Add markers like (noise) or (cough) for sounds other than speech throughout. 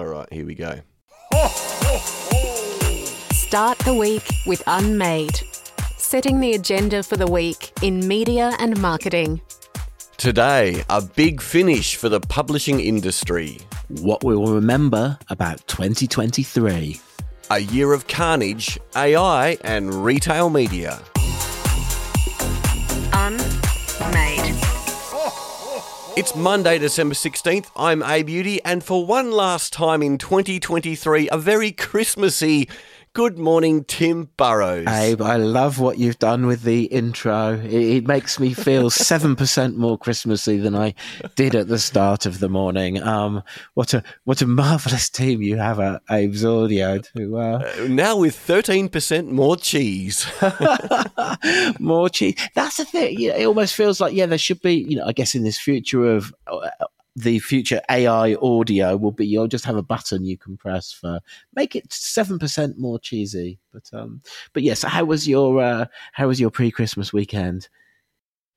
All right, here we go. Start the week with Unmade, setting the agenda for the week in media and marketing. Today, a big finish for the publishing industry. What we will remember about 2023. A year of carnage, AI, and retail media. Unmade. It's Monday, December 16th. I'm Abe Udy, and for one last time in 2023, a very Christmassy Good morning, Tim Burrowes. Abe, I love what you've done with the intro. It, it makes me feel (laughs) 7% more Christmassy than I did at the start of the morning. Um, what a what a marvellous team you have at Abe's Audio. To, uh... Uh, now with 13% more cheese. (laughs) more cheese. That's the thing. You know, it almost feels like, yeah, there should be, you know, I guess in this future of uh, the future AI audio will be you'll just have a button you can press for make it seven percent more cheesy. But um, but yes, how was your uh, how was your pre Christmas weekend?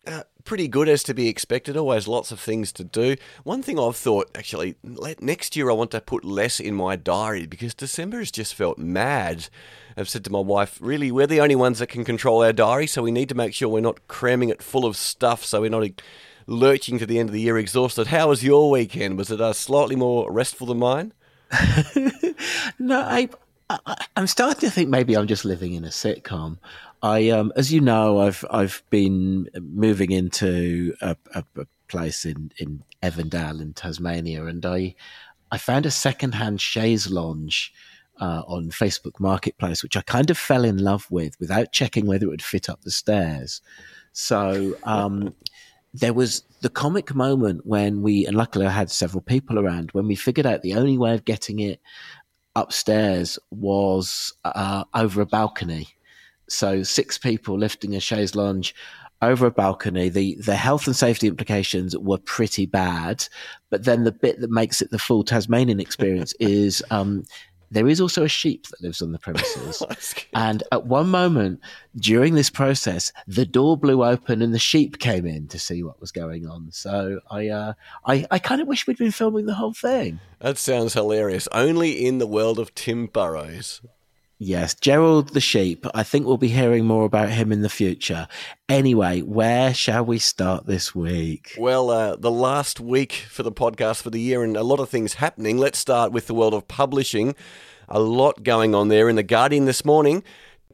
Uh, pretty good as to be expected. Always lots of things to do. One thing I've thought actually next year I want to put less in my diary because December has just felt mad. I've said to my wife, really, we're the only ones that can control our diary, so we need to make sure we're not cramming it full of stuff, so we're not lurching to the end of the year exhausted. How was your weekend? Was it uh, slightly more restful than mine? (laughs) no, I, I, am starting to think maybe I'm just living in a sitcom. I, um, as you know, I've I've been moving into a, a, a place in in Evandale in Tasmania, and I I found a secondhand chaise lounge. Uh, on Facebook Marketplace, which I kind of fell in love with without checking whether it would fit up the stairs. So um, there was the comic moment when we, and luckily I had several people around, when we figured out the only way of getting it upstairs was uh, over a balcony. So six people lifting a chaise lounge over a balcony. The the health and safety implications were pretty bad, but then the bit that makes it the full Tasmanian experience (laughs) is um, there is also a sheep that lives on the premises. (laughs) and at one moment during this process, the door blew open and the sheep came in to see what was going on. So I, uh, I, I kind of wish we'd been filming the whole thing. That sounds hilarious. Only in the world of Tim Burrowes. Yes, Gerald the sheep. I think we'll be hearing more about him in the future. Anyway, where shall we start this week? Well, uh, the last week for the podcast for the year, and a lot of things happening. Let's start with the world of publishing. A lot going on there. In The Guardian this morning,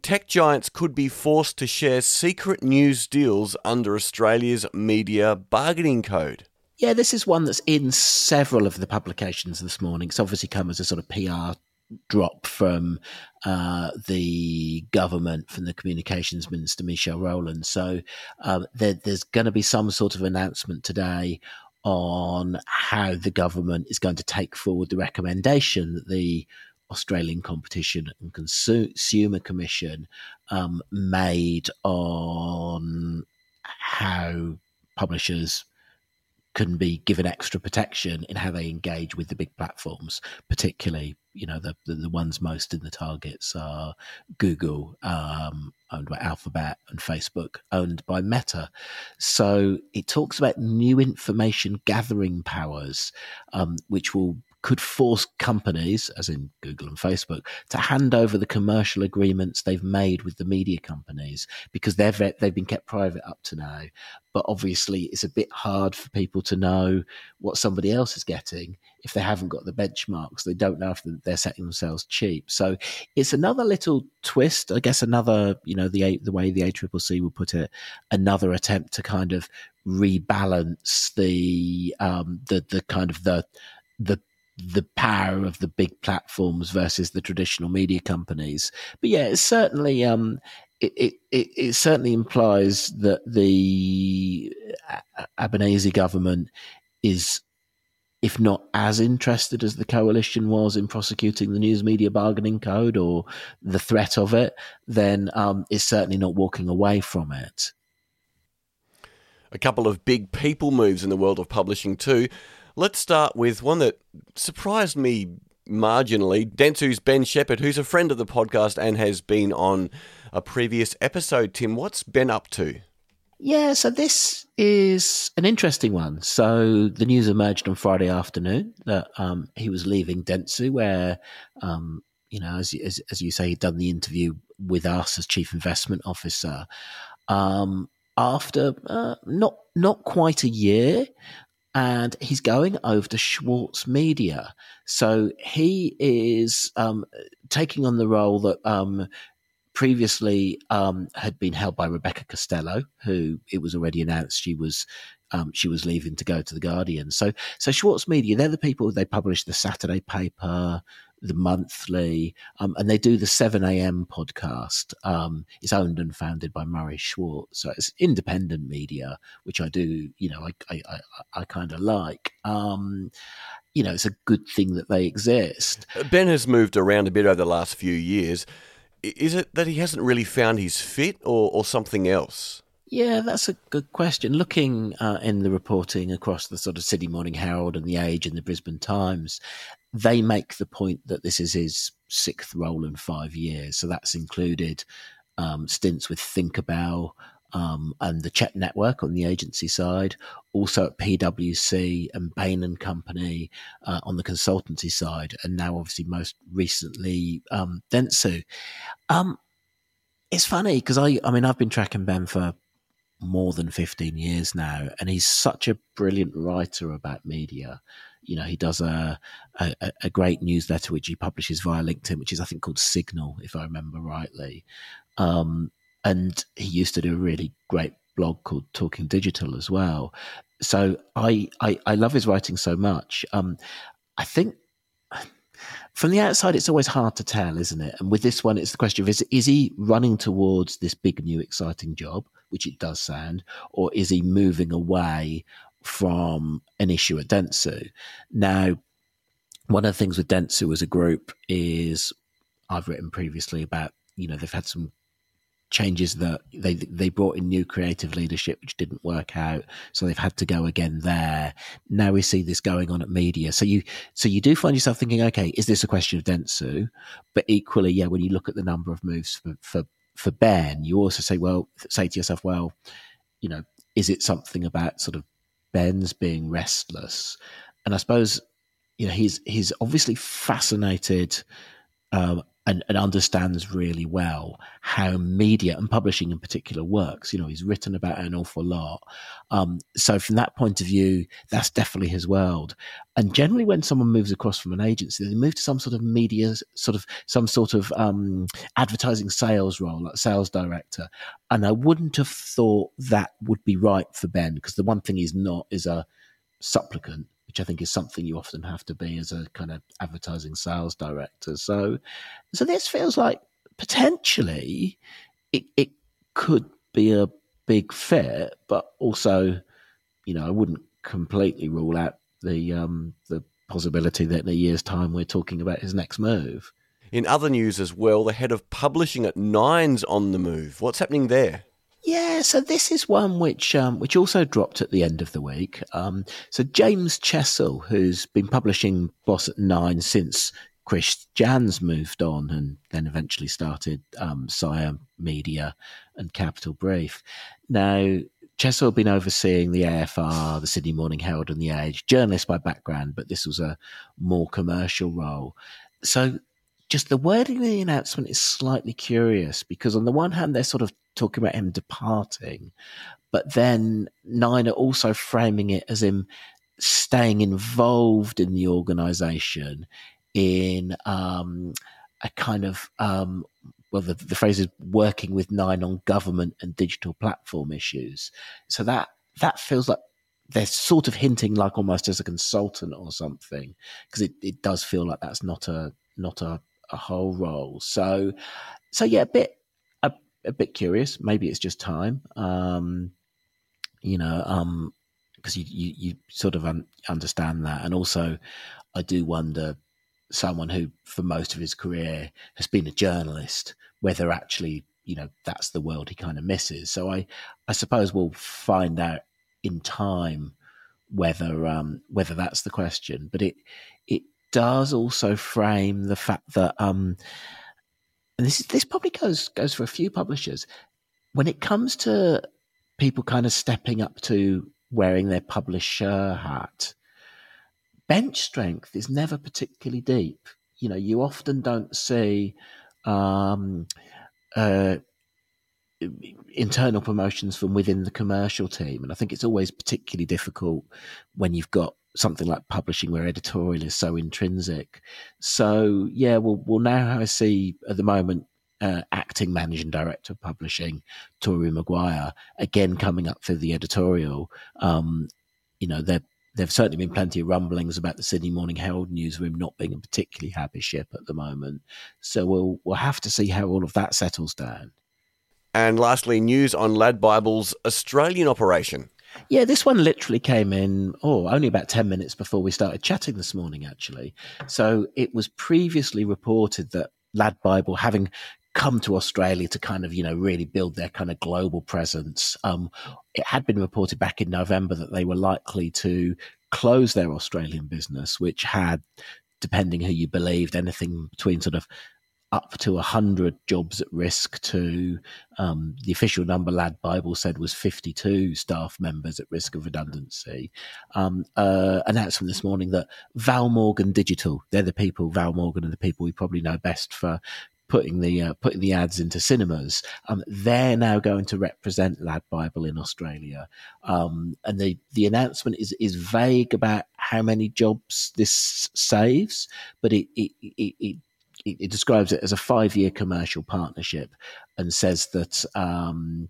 tech giants could be forced to share secret news deals under Australia's media bargaining code. Yeah, this is one that's in several of the publications this morning. It's obviously come as a sort of PR drop from uh, the government, from the communications minister, Michelle Rowland. So um, there, there's going to be some sort of announcement today on how the government is going to take forward the recommendation that the Australian Competition and Consumer Commission um, made on how publishers can be given extra protection in how they engage with the big platforms, particularly, you know, the, the, the ones most in the targets are Google, um, owned by Alphabet, and Facebook, owned by Meta. So it talks about new information gathering powers, um, which will could force companies, as in Google and Facebook, to hand over the commercial agreements they've made with the media companies because they've they've been kept private up to now. But obviously, it's a bit hard for people to know what somebody else is getting if they haven't got the benchmarks. They don't know if they're setting themselves cheap. So it's another little twist, I guess. Another, you know, the the way the ACCC will put it, another attempt to kind of rebalance the um, the the kind of the the the power of the big platforms versus the traditional media companies. But yeah, it's certainly um, it, it, it, certainly implies that the Albanese government is, if not as interested as the coalition was in prosecuting the news media bargaining code or the threat of it, then um, is certainly not walking away from it. A couple of big people moves in the world of publishing too. Let's start with one that surprised me marginally. Dentsu's Ben Shepherd, who's a friend of the podcast and has been on a previous episode. Tim, what's Ben up to? Yeah, so this is an interesting one. So the news emerged on Friday afternoon that um, he was leaving Dentsu, where, um, you know, as, as, as, you say, he'd done the interview with us as chief investment officer. Um, after uh, not not quite a year, and he's going over to Schwartz Media. So he is um, taking on the role that um, previously um, had been held by Rebecca Costello, who it was already announced she was um, she was leaving to go to the Guardian. So so Schwartz Media, they're the people they publish the Saturday paper, the monthly, um, and they do the 7 a.m. podcast. Um, it's owned and founded by Morry Schwartz. So it's independent media, which I do, you know, I, I, I, I kind of like. Um, you know, it's a good thing that they exist. Ben has moved around a bit over the last few years. Is it that he hasn't really found his fit or, or something else? Yeah, that's a good question. Looking uh, in the reporting across the sort of Sydney Morning Herald and the Age and the Brisbane Times, they make the point that this is his sixth role in five years. So that's included um, stints with Thinkerbell, um, and the Chet Network on the agency side, also at PwC and Bain and Company uh, on the consultancy side, and now obviously most recently um, Dentsu. Um, it's funny because I, I mean, I've been tracking Ben for more than 15 years now, and he's such a brilliant writer about media. You know, he does a, a, a great newsletter which he publishes via LinkedIn, which is I think called Signal, if I remember rightly. Um, and he used to do a really great blog called Talking Digital as well. So I I, I love his writing so much. Um, I think from the outside, it's always hard to tell, isn't it? And with this one, it's the question of is, is he running towards this big, new, exciting job, which it does sound, or is he moving away from an issue at Dentsu? Now, one of the things with Dentsu as a group is I've written previously about, you know, they've had some changes that they they brought in new creative leadership which didn't work out. So they've had to go again there. Now we see this going on at media. So you so you do find yourself thinking okay is this a question of dentsu? But equally yeah when you look at the number of moves for for, for ben you also say well say to yourself well you know is it something about sort of ben's being restless? And i suppose you know he's he's obviously fascinated um, and, and, understands really well how media and publishing in particular works. You know, he's written about an awful lot. Um, so from that point of view, that's definitely his world. And generally, when someone moves across from an agency, they move to some sort of media, sort of some sort of um, advertising sales role, like sales director. And I wouldn't have thought that would be right for Ben because the one thing he's not is a supplicant which I think is something you often have to be as a kind of advertising sales director. So, so this feels like potentially it, it could be a big fit, but also, you know, I wouldn't completely rule out the um, the possibility that in a year's time we're talking about his next move. In other news as well, the head of publishing at Nine's on the move. What's happening there? Yeah, so this is one which um, which also dropped at the end of the week. Um, so James Chessell, who's been publishing Boss at Nine since Chris Janz moved on and then eventually started um, Sire Media and Capital Brief. Now, Chessell had been overseeing the AFR, the Sydney Morning Herald, and the Age, journalist by background, but this was a more commercial role. So just the wording of the announcement is slightly curious because on the one hand they're sort of talking about him departing, but then Nine are also framing it as him staying involved in the organization in um, a kind of um, well the, the phrase is working with Nine on government and digital platform issues. So that that feels like they're sort of hinting like almost as a consultant or something because it, it does feel like that's not a not a a whole role. So, so yeah, a bit a, a bit curious. Maybe it's just time. Um, you know, um, because you, you, you sort of un- understand that, and also, I do wonder someone who, for most of his career, has been a journalist, whether actually you know that's the world he kind of misses. So I, I suppose we'll find out in time whether um, whether that's the question. But it it does also frame the fact that, um, and this this probably goes goes for a few publishers. When it comes to people kind of stepping up to wearing their publisher hat. Bench strength is never particularly deep. You know, you often don't see um, uh, internal promotions from within the commercial team. And I think it's always particularly difficult when you've got something like publishing where editorial is so intrinsic. So yeah, we'll we'll now see at the moment uh, acting managing director of publishing, Tory Maguire, again coming up for the editorial. Um, you know, there there've certainly been plenty of rumblings about the Sydney Morning Herald newsroom not being a particularly happy ship at the moment. So we'll we'll have to see how all of that settles down. And lastly, news on LadBible's Australian operation. Yeah, this one literally came in, oh, only about 10 minutes before we started chatting this morning, actually. So it was previously reported that LadBible, having come to Australia to kind of, you know, really build their kind of global presence, um, it had been reported back in November that they were likely to close their Australian business, which had, depending who you believed, anything between sort of up to 100 jobs at risk to um, the official number LadBible said was 52 staff members at risk of redundancy um, uh, announced from this morning that val morgan digital they're the people val morgan are the people we probably know best for putting the uh, putting the ads into cinemas. Um, they're now going to represent LadBible in Australia, um, and the the announcement is is vague about how many jobs this saves, but it it, it, it it, describes it as a five year commercial partnership and says that um,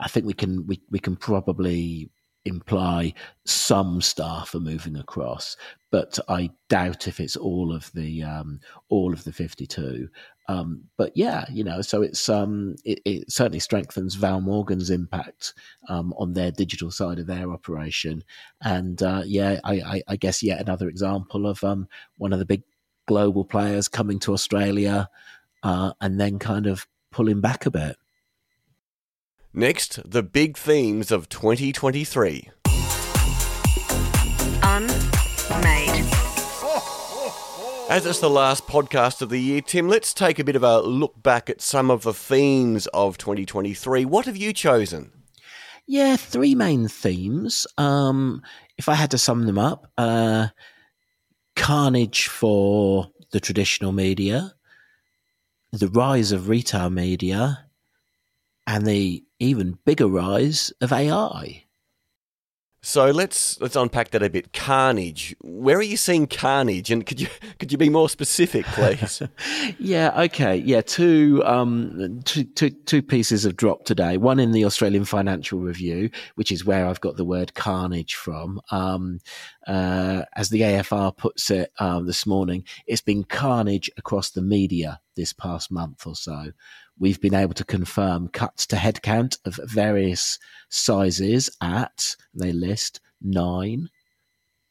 I think we can we, we can probably imply some staff are moving across, but I doubt if it's all of the um, all of the fifty two. Um, but yeah, you know, so it's um, it, it, certainly strengthens Val Morgan's impact um, on their digital side of their operation, and uh, yeah, I, I, I, guess yet another example of um, one of the big global players coming to Australia uh, and then kind of pulling back a bit. Next, the big themes of 2023. Unmade. As it's the last podcast of the year, Tim, let's take a bit of a look back at some of the themes of 2023. What have you chosen? Yeah, three main themes. Um, if I had to sum them up, uh, carnage for the traditional media, the rise of retail media, and the even bigger rise of AI. So let's let's unpack that a bit. Carnage. Where are you seeing carnage? And could you (laughs) could you be more specific, please? (laughs) yeah. Okay. Yeah. Two, um, two, two, two pieces have dropped today. One in the Australian Financial Review, which is where I've got the word carnage from. Um, uh, as the AFR puts it um, this morning, it's been carnage across the media this past month or so we've been able to confirm cuts to headcount of various sizes at, they list nine.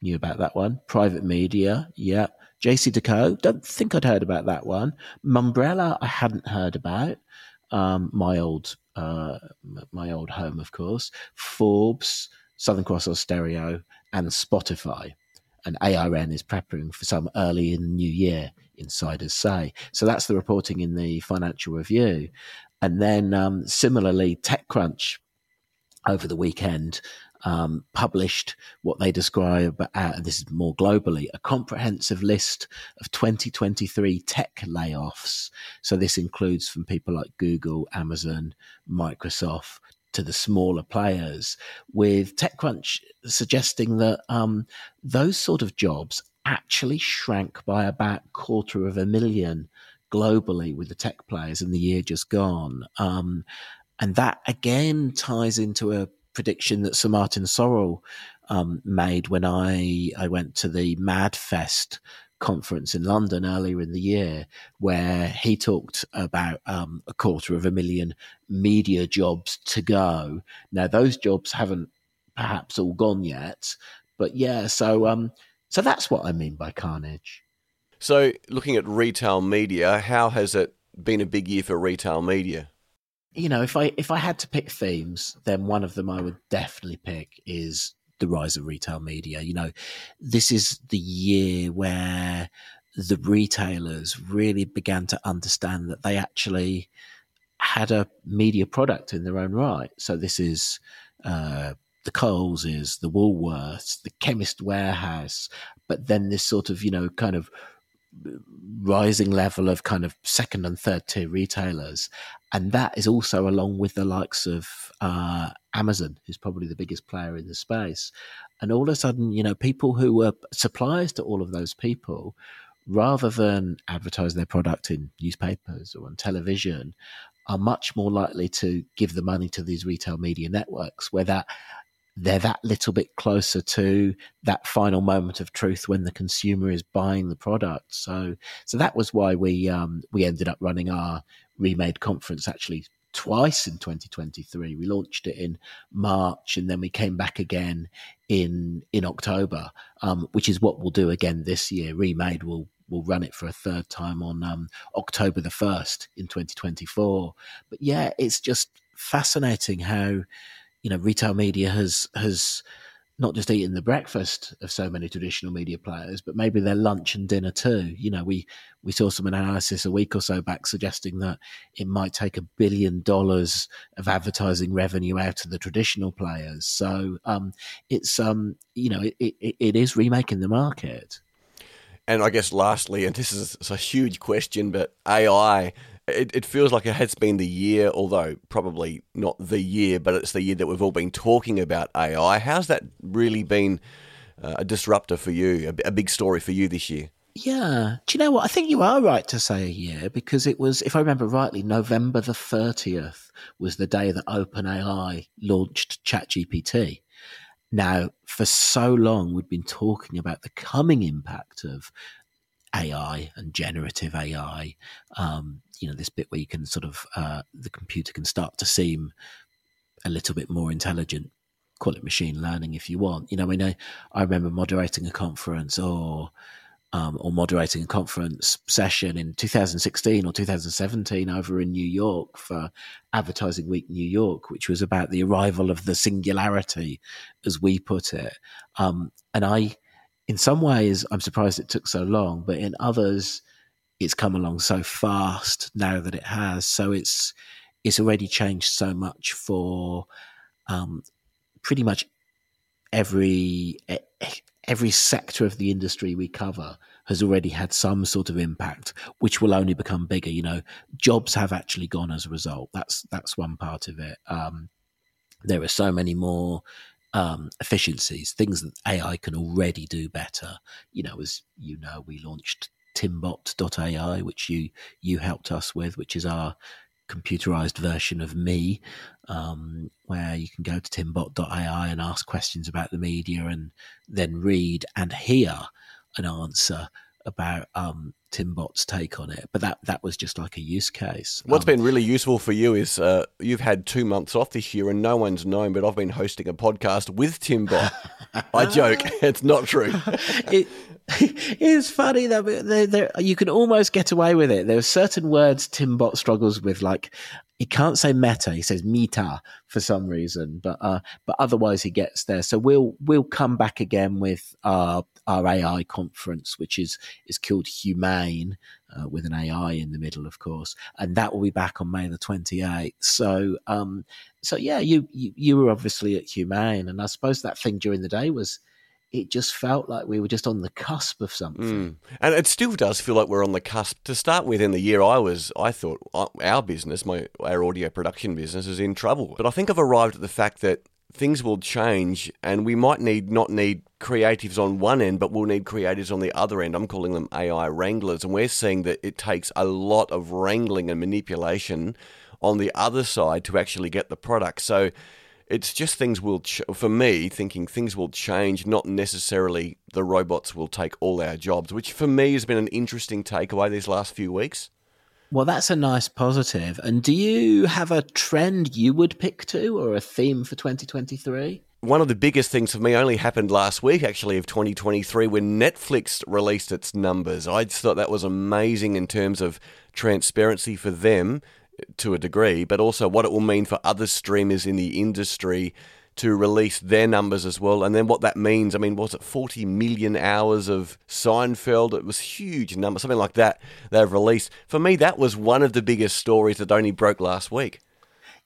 Knew about that one. Private media, yeah. JCDecaux, don't think I'd heard about that one. Mumbrella, I hadn't heard about. Um, my old, uh, my old home, of course. Forbes, Southern Cross Austereo, and Spotify. And ARN is preparing for some early in the new year insiders say. So that's the reporting in the Financial Review. And then um, similarly, TechCrunch over the weekend um, published what they describe, uh, this is more globally, a comprehensive list of 2023 tech layoffs. So this includes from people like Google, Amazon, Microsoft, to the smaller players, with TechCrunch suggesting that um, those sort of jobs actually shrank by about quarter of a million globally with the tech players in the year just gone. Um, and that again ties into a prediction that Sir Martin Sorrell um, made when I, I went to the MadFest conference in London earlier in the year, where he talked about um, a quarter of a million media jobs to go. Now, those jobs haven't perhaps all gone yet, but yeah, so um, so that's what I mean by carnage. So, looking at retail media, how has it been a big year for retail media? You know, if I if I had to pick themes, then one of them I would definitely pick is the rise of retail media. You know, this is the year where the retailers really began to understand that they actually had a media product in their own right. So this is uh, the Coleses, the Woolworths, the Chemist Warehouse, but then this sort of you know kind of rising level of kind of second and third tier retailers, and that is also along with the likes of uh, Amazon, who's probably the biggest player in the space. And all of a sudden, you know, people who were suppliers to all of those people, rather than advertise their product in newspapers or on television, are much more likely to give the money to these retail media networks where that they're that little bit closer to that final moment of truth when the consumer is buying the product. So, so that was why we um, we ended up running our remade conference actually twice in 2023. We launched it in March, and then we came back again in in October, um, which is what we'll do again this year. Remade will we'll run it for a third time on um, October the first in 2024. But yeah, it's just fascinating how you know retail media has has not just eaten the breakfast of so many traditional media players, but maybe their lunch and dinner too. You know, we we saw some analysis a week or so back suggesting that it might take a billion dollars of advertising revenue out of the traditional players. So um, it's um, you know it, it, it is remaking the market. And I guess lastly, and this is a huge question, but AI it, it feels like it has been the year, although probably not the year, but it's the year that we've all been talking about AI. How's that really been uh, a disruptor for you, a, a big story for you this year? Yeah. Do you know what? I think you are right to say a year because it was, if I remember rightly, November the 30th was the day that OpenAI launched ChatGPT. Now, for so long, we've been talking about the coming impact of AI and generative AI. Um, you know, this bit where you can sort of uh, the computer can start to seem a little bit more intelligent. Call it machine learning if you want. You know, I mean, I, I remember moderating a conference or um, or moderating a conference session in 2016 or 2017 over in New York for Advertising Week New York, which was about the arrival of the singularity, as we put it. Um, and I in some ways, I'm surprised it took so long, but in others, it's come along so fast now that it has. So it's it's already changed so much for um, pretty much every every sector of the industry we cover has already had some sort of impact, which will only become bigger. You know, jobs have actually gone as a result. That's that's one part of it. Um, there are so many more um, efficiencies, things that AI can already do better. You know, as you know, we launched Timbot.ai, which you you helped us with, which is our computerized version of me, um, where you can go to timbot.ai and ask questions about the media and then read and hear an answer about um, Timbot's take on it, but that that was just like a use case. What's um, been really useful for you is uh, you've had two months off this year, and no one's known, but I've been hosting a podcast with Timbot. I joke, (laughs) it's not true. (laughs) it, (laughs) it's funny that they're, they're, you can almost get away with it. There are certain words Timbot struggles with, like he can't say meta; he says meta for some reason. But uh, but otherwise, he gets there. So we'll we'll come back again with our our AI conference, which is is called Humane, uh, with an AI in the middle, of course, and that will be back on May the twenty eighth. So um, so yeah, you, you you were obviously at Humane, and I suppose that thing during the day was it just felt like we were just on the cusp of something. Mm. And it still does feel like we're on the cusp. To start with, in the year I was, I thought uh, our business, my our audio production business, is in trouble. But I think I've arrived at the fact that things will change, and we might need not need creatives on one end, but we'll need creatives on the other end. I'm calling them AI wranglers, and we're seeing that it takes a lot of wrangling and manipulation on the other side to actually get the product. So it's just things will, ch- for me, thinking things will change, not necessarily the robots will take all our jobs, which for me has been an interesting takeaway these last few weeks. Well, that's a nice positive. And do you have a trend you would pick to or a theme for 2023? One of the biggest things for me only happened last week, actually, of 2023, when Netflix released its numbers. I just thought that was amazing in terms of transparency for them to a degree, but also what it will mean for other streamers in the industry to release their numbers as well. And then what that means, I mean, was it 40 million hours of Seinfeld? It was huge number, something like that they've released. For me, that was one of the biggest stories that only broke last week.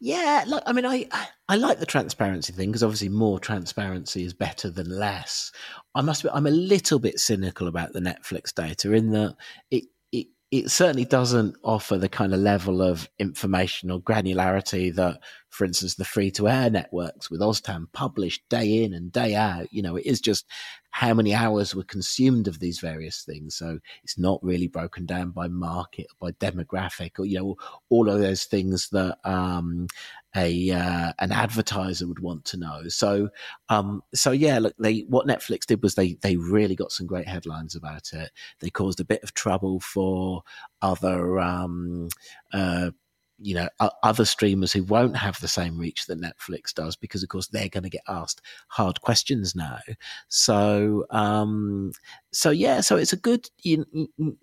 Yeah, look, I mean, I I like the transparency thing because obviously more transparency is better than less. I must be, I'm a little bit cynical about the Netflix data in that it it it certainly doesn't offer the kind of level of information or granularity that for instance, the free to air networks with OzTAM published day in and day out. You know, it is just how many hours were consumed of these various things. So it's not really broken down by market, or by demographic, or you know, all of those things that um, a uh, an advertiser would want to know. So, um, so yeah, look, they what Netflix did was they they really got some great headlines about it. They caused a bit of trouble for other um, uh, you know other streamers who won't have the same reach that Netflix does because of course they're going to get asked hard questions now so um so yeah so it's a good you,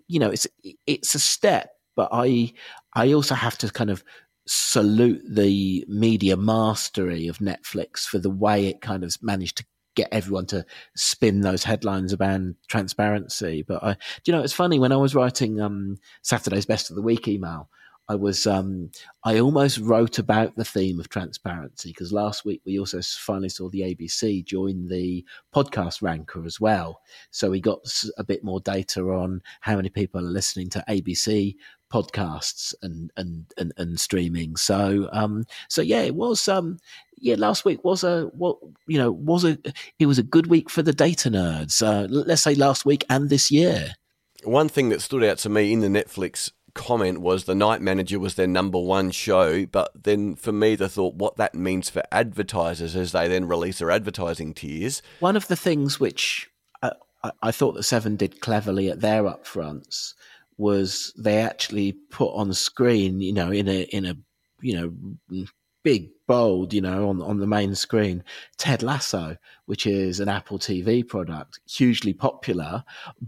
you know it's it's a step but i i also have to kind of salute the media mastery of Netflix for the way it kind of managed to get everyone to spin those headlines about transparency. But I, you know, it's funny when I was writing um, Saturday's Best of the Week email. I was um, I almost wrote about the theme of transparency because last week we also finally saw the ABC join the podcast ranker as well. So we got a bit more data on how many people are listening to ABC podcasts and and and, and streaming. So um, so yeah, it was um, yeah, last week was a what you know was a it was a good week for the data nerds. Uh, let's say last week and this year. One thing that stood out to me in the Netflix comment was the night manager was their number one show but then for me the thought what that means for advertisers as they then release their advertising tiers. One of the things which uh, I, I thought that seven did cleverly at their upfronts was they actually put on screen you know in a in a you know big bold you know on on the main screen ted lasso which is an apple tv product hugely popular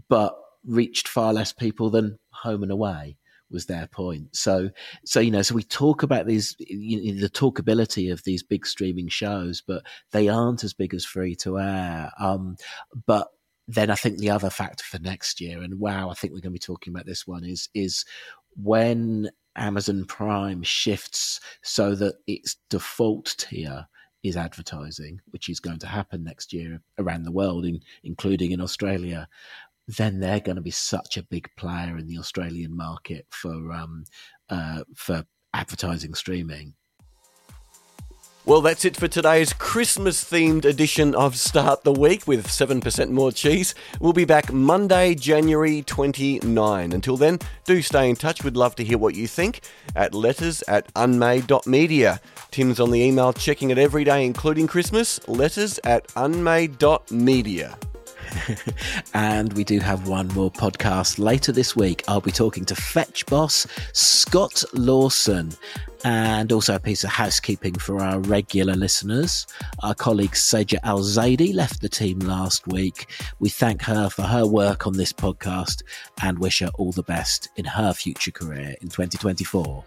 but reached far less people than home and away was their point. So, so you know, so we talk about these, you know, the talkability of these big streaming shows, but they aren't as big as free to air. Um, but then I think the other factor for next year, and wow, I think we're going to be talking about this one is is when Amazon Prime shifts so that its default tier is advertising, which is going to happen next year around the world, in, including in Australia then they're going to be such a big player in the Australian market for um, uh, for advertising streaming. Well, that's it for today's Christmas themed edition of Start the Week with 7% more cheese. We'll be back Monday, January 29. Until then, do stay in touch. We'd love to hear what you think at letters at unmade.media. Tim's on the email checking it every day, including Christmas. Letters at unmade.media. (laughs) and we do have one more podcast later this week. I'll be talking to Fetch boss Scott Lorson. And also a piece of housekeeping for our regular listeners. Our colleague Saja Al Zaidi left the team last week. We thank her for her work on this podcast and wish her all the best in her future career in 2024.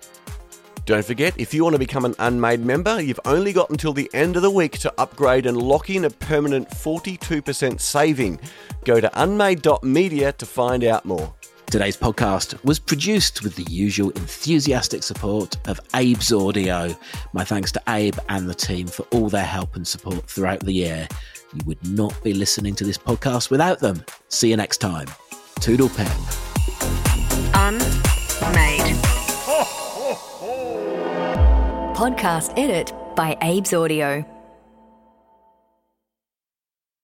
Don't forget, if you want to become an Unmade member, you've only got until the end of the week to upgrade and lock in a permanent 42% saving. Go to unmade.media to find out more. Today's podcast was produced with the usual enthusiastic support of Abe's Audio. My thanks to Abe and the team for all their help and support throughout the year. You would not be listening to this podcast without them. See you next time. Toodle pen. Unmade. Podcast edit by Abe's Audio.